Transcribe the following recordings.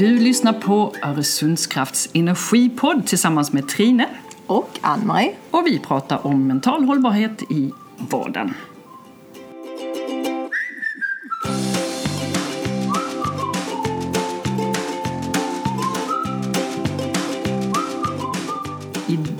Du lyssnar på Öresundskrafts energipodd tillsammans med Trine. Och Ann-Marie. Och vi pratar om mental hållbarhet i vardagen.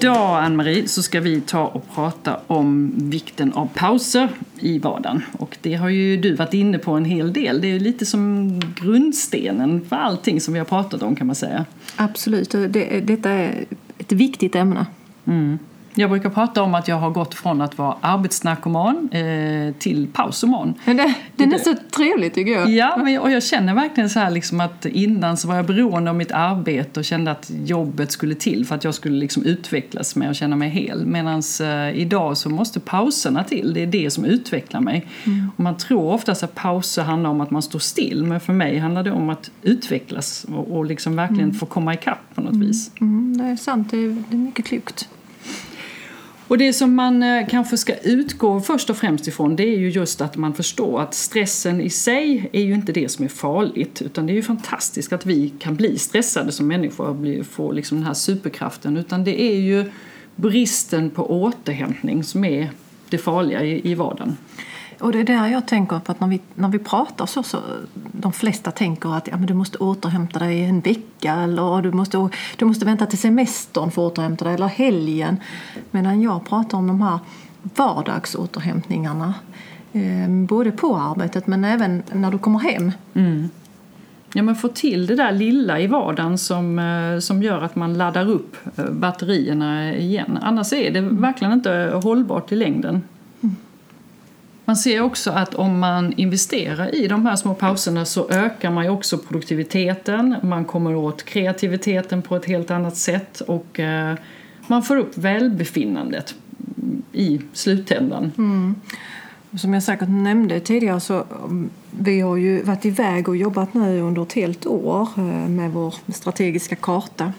Idag, Ann-Marie, så ska vi ta och prata om vikten av pauser i vardagen. Och det har ju du varit inne på en hel del. Det är ju lite som grundstenen för allting som vi har pratat om kan man säga. Absolut, det, detta är ett viktigt ämne. Mm. Jag brukar prata om att jag har gått från att vara arbetsnarkoman eh, till pausoman. Men det, är så trevligt tycker jag. Ja, men, och jag känner verkligen så här liksom att innan så var jag beroende av mitt arbete och kände att jobbet skulle till för att jag skulle liksom utvecklas med och känna mig hel. Medan eh, idag så måste pauserna till, det är det som utvecklar mig. Mm. Och man tror oftast att pauser handlar om att man står still, men för mig handlar det om att utvecklas och, och liksom verkligen mm. få komma ikapp på något mm. vis. Mm, det är sant, det är, det är mycket klokt. Och det som man eh, kanske ska utgå först och främst ifrån det är ju just att man förstår att stressen i sig är ju inte det som är farligt utan det är ju fantastiskt att vi kan bli stressade som människor och få liksom den här superkraften utan det är ju bristen på återhämtning som är det farliga i vardagen. Och det är där jag tänker på att när vi, när vi pratar så, så de flesta tänker att ja, men du måste återhämta dig en vecka eller du måste, du måste vänta till semestern för att återhämta dig eller helgen. Medan jag pratar om de här vardagsåterhämtningarna. Eh, både på arbetet men även när du kommer hem. Mm. Ja, men få till det där lilla i vardagen som, eh, som gör att man laddar upp eh, batterierna igen. Annars är det verkligen inte hållbart i längden. Man ser också att om man investerar i de här små pauserna så ökar man ju också produktiviteten, man kommer åt kreativiteten på ett helt annat sätt och eh, man får upp välbefinnandet i slutändan. Mm. Som jag säkert nämnde tidigare så mm, vi har ju varit iväg och jobbat nu under ett helt år eh, med vår strategiska karta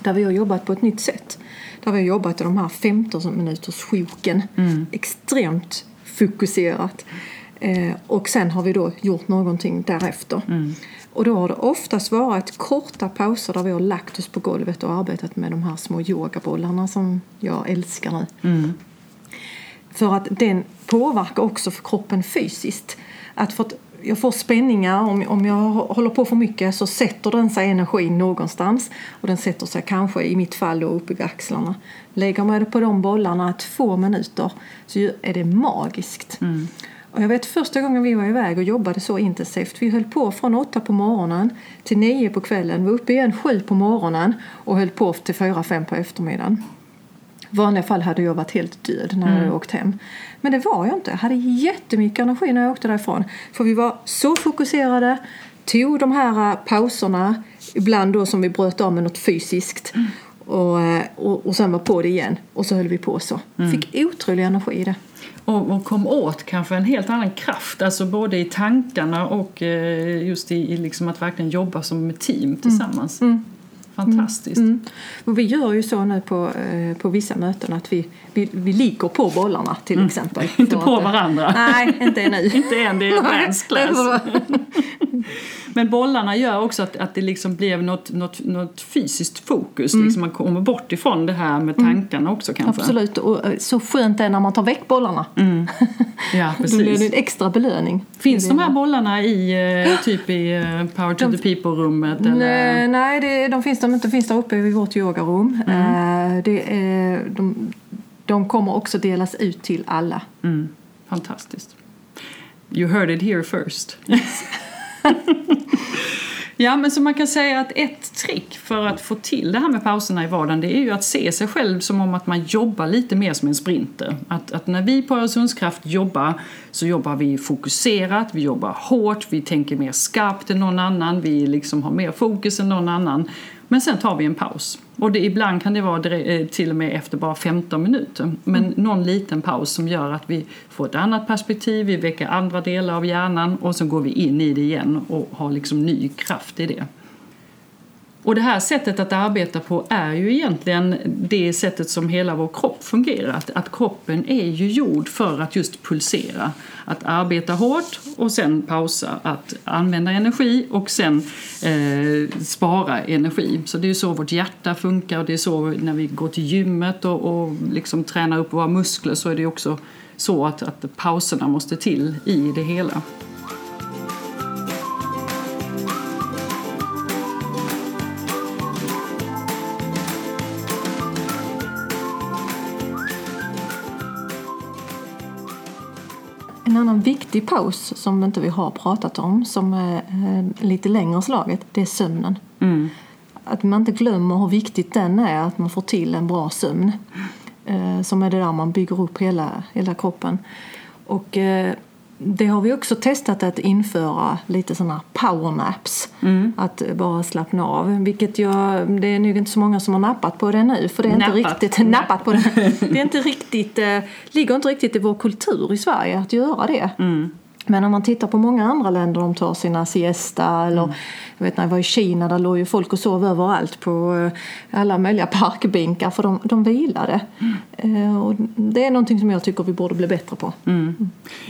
där vi har jobbat på ett nytt sätt. Där vi har jobbat i de här 15 minuters sjoken. Mm. Extremt fokuserat. Eh, och sen har vi då gjort någonting därefter. Mm. Och då har det oftast varit korta pauser där vi har lagt oss på golvet och arbetat med de här små yogabollarna som jag älskar nu. Mm. För att den påverkar också för kroppen fysiskt. Att för att jag får spänningar, om, om jag håller på för mycket så sätter den sig energin någonstans. Och den sätter sig kanske i mitt fall då uppe vid axlarna. Lägger man det på de bollarna två minuter så är det magiskt. Mm. Och jag vet första gången vi var iväg och jobbade så intensivt. Vi höll på från åtta på morgonen till nio på kvällen. Vi var uppe igen sju på morgonen och höll på till fyra, fem på eftermiddagen. I vanliga fall hade jag varit helt död när jag mm. åkt hem. Men det var jag inte. Jag hade jättemycket energi när jag åkte därifrån. För vi var så fokuserade, tog de här äh, pauserna, ibland då som vi bröt av med något fysiskt. Mm. Och, äh, och, och sen var på det igen. Och så höll vi på så. Mm. Fick otrolig energi i det. Och, och kom åt kanske en helt annan kraft, alltså både i tankarna och eh, just i, i liksom att verkligen jobba som ett team tillsammans. Mm. Mm. Fantastiskt. Mm. Mm. Och vi gör ju så nu på, eh, på vissa möten att vi, vi, vi ligger på bollarna till mm. exempel. inte på att, varandra. Nej, inte ännu. inte än, det är advanced class. Men bollarna gör också att, att det liksom blir något, något, något fysiskt fokus. Mm. Liksom man kommer bort ifrån det här med mm. tankarna också kanske. Absolut, och eh, så skönt det är när man tar väck bollarna. Mm. Ja, precis. Då blir det en extra belöning. Finns de här bollarna i eh, typ i Power to de, the People-rummet? Nej, nej det, de finns de inte. finns där uppe vid vårt yogarum. Mm. Det är, de, de kommer också delas ut till alla. Mm. Fantastiskt. You heard it here first. ja, men så man kan säga att ett trick för att få till det här med pauserna i vardagen det är ju att se sig själv som om att man jobbar lite mer som en sprinter. Att, att när vi på Öresundskraft jobbar så jobbar vi fokuserat, vi jobbar hårt, vi tänker mer skarpt än någon annan, vi liksom har mer fokus än någon annan. Men sen tar vi en paus. Och det, ibland kan det vara eh, till och med efter bara 15 minuter. Men mm. någon liten paus som gör att vi får ett annat perspektiv, vi väcker andra delar av hjärnan och så går vi in i det igen och har liksom ny kraft i det. Och det här sättet att arbeta på är ju egentligen det sättet som hela vår kropp fungerar. Att, att kroppen är ju gjord för att just pulsera. Att arbeta hårt och sen pausa. Att använda energi och sen eh, spara energi. Så det är ju så vårt hjärta funkar och det är så när vi går till gymmet och, och liksom tränar upp våra muskler så är det också så att, att pauserna måste till i det hela. Viktig paus som inte vi har pratat om, som är eh, lite längre slaget, det är sömnen. Mm. Att man inte glömmer hur viktigt den är, att man får till en bra sömn. Eh, som är det där man bygger upp hela, hela kroppen. Och eh, det har vi också testat att införa lite sådana powernaps. Mm. Att bara slappna av. Vilket jag, det är nog inte så många som har nappat på det nu. För det är inte Nappat. riktigt, nappat på det. det är inte riktigt, eh, ligger inte riktigt i vår kultur i Sverige att göra det. Mm. Men om man tittar på många andra länder, de tar sina siesta eller Mm. jag vet när jag var i Kina, där låg ju folk och sov överallt på eh, alla möjliga parkbänkar för de, de vilade. Mm. Eh, Och det är någonting som jag tycker vi borde bli bättre på.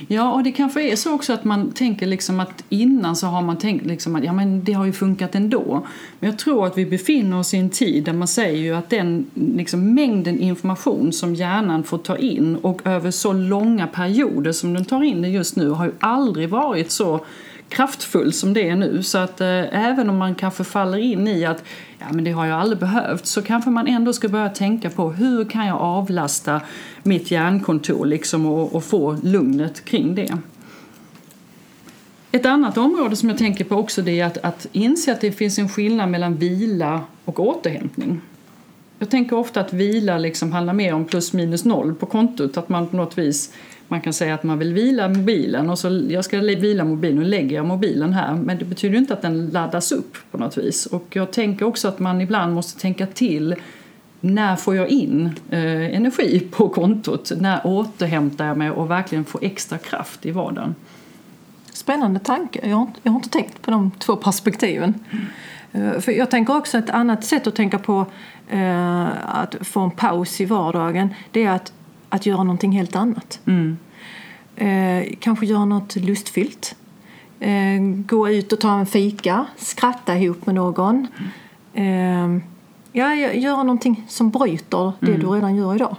Ja, och det kanske är så också att man tänker liksom att innan så har man tänkt liksom att ja, men det har ju funkat ändå. Men jag tror att vi befinner oss i en tid där man säger ju att den liksom, mängden information som hjärnan får ta in och över så långa perioder som den tar in det just nu har ju aldrig varit så kraftfull som det är nu. Så att eh, även om man kanske faller in i att ja, men det har jag aldrig behövt så kanske man ändå ska börja tänka på hur kan jag avlasta mitt hjärnkontor liksom och, och få lugnet kring det. Ett annat område som jag tänker på också det är att, att inse att det finns en skillnad mellan vila och återhämtning. Jag tänker ofta att vila liksom handlar mer om plus minus noll på kontot. Att man på något vis man kan säga att man vill vila mobilen och så jag ska vila mobilen och lägger jag mobilen här. Men det betyder ju inte att den laddas upp på något vis. Och jag tänker också att man ibland måste tänka till när får jag in eh, energi på kontot? När återhämtar jag mig och verkligen får extra kraft i vardagen? Spännande tanke. Jag har, inte- jag har inte tänkt på de två perspektiven. Eh, För jag tänker också ett annat sätt att tänka på eh, att få en paus i vardagen det är att, att göra någonting helt annat. Eh, kanske göra något lustfyllt. Eh, gå ut och ta en fika, skratta ihop med någon. Eh, ja, gö- göra någonting som bryter det du redan gör idag.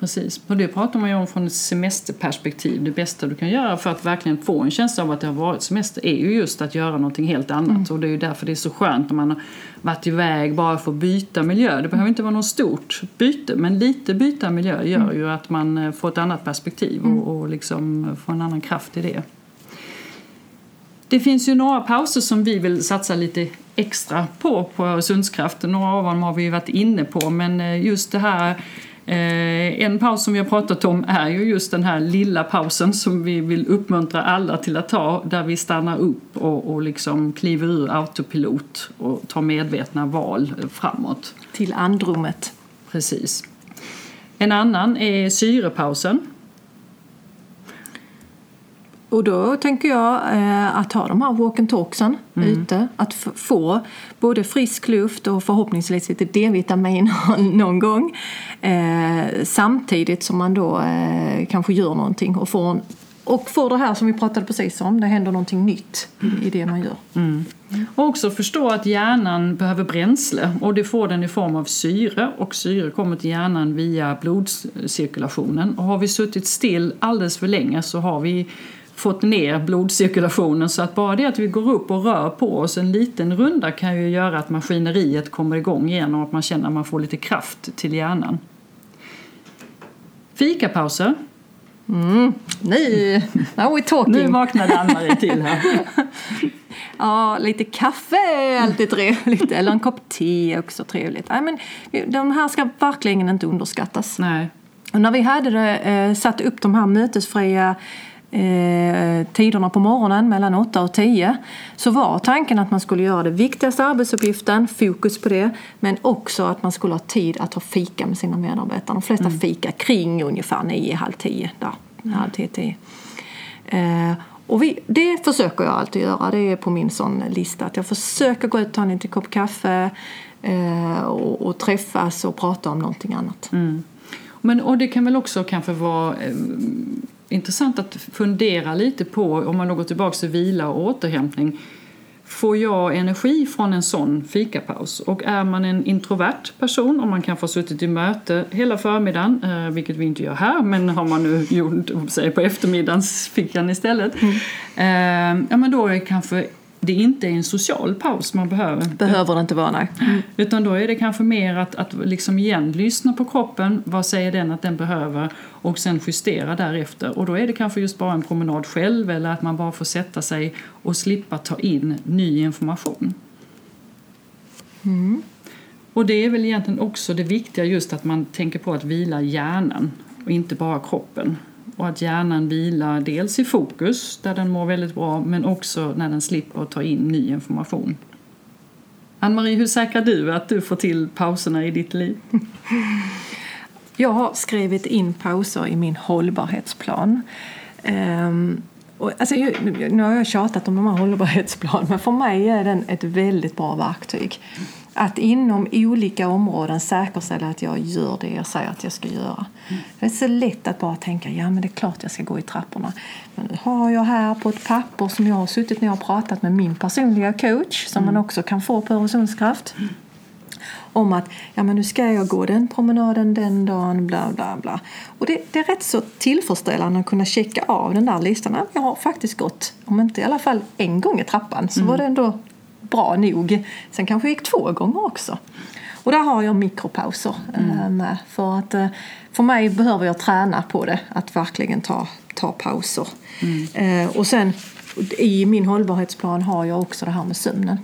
Precis, och det pratar man ju om från ett semesterperspektiv. Det bästa du kan göra för att verkligen få en känsla av att det har varit semester är ju just att göra någonting helt annat. Och det är ju därför det är så skönt om man har varit iväg bara för att byta miljö. Det behöver inte vara något stort byte, men lite byta miljö gör ju att man eh, får ett annat perspektiv och, och liksom får en annan kraft i det. Det finns ju några pauser som vi vill satsa lite extra på på Öresundskraft. Några av dem har vi ju varit inne på men eh, just det här eh, en paus som vi har pratat om är ju just den här lilla pausen som vi vill uppmuntra alla till att ta där vi stannar upp och, och liksom kliver ur autopilot och tar medvetna val framåt. Till andrummet. Precis. En annan är syrepausen. Och då tänker jag eh, att ha de här walk and talksen ute. Att få både frisk luft och förhoppningsvis lite D-vitamin någon gång. Eh, samtidigt som man då eh, kanske gör någonting och får, en, och får det här som vi pratade precis om. Det händer någonting nytt i, i det man gör. Och också förstå att hjärnan behöver bränsle och det får den i form av syre och syre kommer till hjärnan via blodcirkulationen. Och har vi suttit still alldeles för länge så har vi fått ner blodcirkulationen så att bara det att vi går upp och rör på oss en liten runda kan ju göra att maskineriet kommer igång igen och att man känner att man får lite kraft till hjärnan. Fikapauser. Nu, now we're talking! Nu vaknade Ann-Marie till här. Ja, lite kaffe är alltid trevligt. Eller en kopp te är också trevligt. Nej, men de här ska verkligen inte underskattas. Nej. Och när vi hade det, eh, satt upp de här mötesfria eh, tiderna på morgonen mellan 8 och 10 så var tanken att man skulle göra det viktigaste arbetsuppgiften, fokus på det, men också att man skulle ha tid att ha fika med sina medarbetare. De flesta fika kring ungefär 9, halv 10. Där, halv 10, 10. Eh, Och vi, det försöker jag alltid göra. Det är på min sån lista. Att jag försöker gå ut och ta en liten kopp kaffe eh, och, och, träffas och prata om någonting annat. Mm. Men, och det kan väl också kanske vara eh, intressant att fundera lite på, om man då går tillbaka till vila och återhämtning, Får jag energi från en sån fikapaus? Och är man en introvert person, om man kanske har suttit i möte hela förmiddagen, eh, vilket vi inte gör här, men har man nu gjort sig på eftermiddagsfickan istället, mm. eh, ja men då är kanske det inte är en social paus man behöver. Behöver det inte vara, nej. Mm. Utan då är det kanske mer att, att liksom igen lyssna på kroppen, vad säger den att den behöver och sen justera därefter. Och då är det kanske just bara en promenad själv eller att man bara får sätta sig och slippa ta in ny information. Mm. Och det är väl egentligen också det viktiga just att man tänker på att vila hjärnan och inte bara kroppen och att hjärnan vilar dels i fokus där den mår väldigt bra men också när den slipper ta in ny information. Ann-Marie, hur säkrar du att du får till pauserna i ditt liv? Jag har skrivit in pauser i min hållbarhetsplan. Ehm, och, alltså, nu har jag tjatat om de här hållbarhetsplanerna men för mig är den ett väldigt bra verktyg att inom olika områden säkerställa att jag gör det jag säger att jag ska göra. Det är så lätt att bara tänka ja men det är klart jag ska gå i trapporna. Men nu har jag här på ett papper som jag har suttit när jag har pratat med min personliga coach som mm. man också kan få på Öresundskraft. Mm. Om att ja, men nu ska jag gå den promenaden den dagen, bla bla bla. Och det, det är rätt så tillfredsställande att kunna checka av den där listan. Jag har faktiskt gått, om inte i alla fall en gång i trappan, så mm. var det ändå bra nog. Sen kanske jag gick två gånger också. Och där har jag mikropauser mm. Eh, med. För, att, eh, för mig behöver jag träna på det, att verkligen ta, ta pauser. Mm. Eh, och sen i min hållbarhetsplan har jag också det här med sömnen.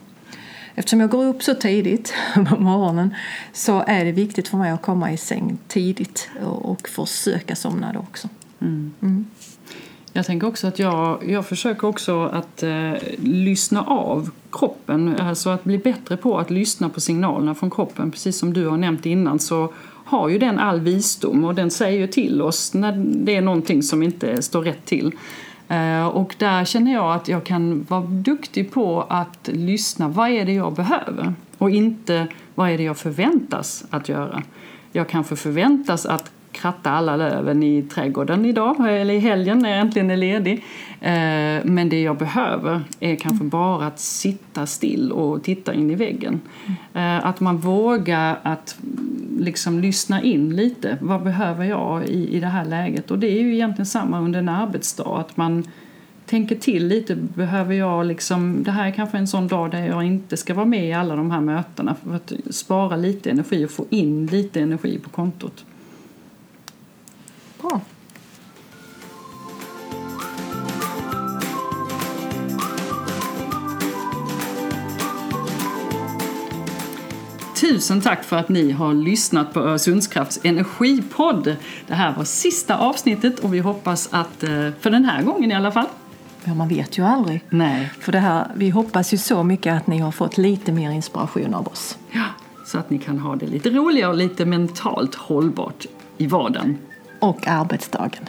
Eftersom jag går upp så tidigt på morgonen så är det viktigt för mig att komma i säng tidigt och försöka somna då också. Mm. Mm. Jag tänker också att jag, jag försöker också att eh, lyssna av kroppen. Alltså att bli bättre på att lyssna på signalerna från kroppen. Precis som du har nämnt innan så har ju den all visdom och den säger ju till oss när det är någonting som inte står rätt till. Eh, och där känner jag att jag kan vara duktig på att lyssna. Vad är det jag behöver? Och inte vad är det jag förväntas att göra? Jag kanske förväntas att kratta alla löven i trädgården idag, eller i helgen när jag äntligen är ledig. Eh, men det jag behöver är kanske mm. bara att sitta still och titta in i väggen. Eh, att man vågar att liksom lyssna in lite. Vad behöver jag i, i det här läget? Och det är ju egentligen samma under en arbetsdag. Att man tänker till lite. Behöver jag liksom, det här är kanske en sån dag där jag inte ska vara med i alla de här mötena för att spara lite energi och få in lite energi på kontot. Bra. Tusen tack för att ni har lyssnat på Öresundskrafts energipodd. Det här var sista avsnittet och vi hoppas att, eh, för den här gången i alla fall, Ja, man vet ju aldrig. Nej. För det här, vi hoppas ju så mycket att ni har fått lite mer inspiration av oss. Ja, så att ni kan ha det lite roligare och lite mentalt hållbart i vardagen och arbetsdagen.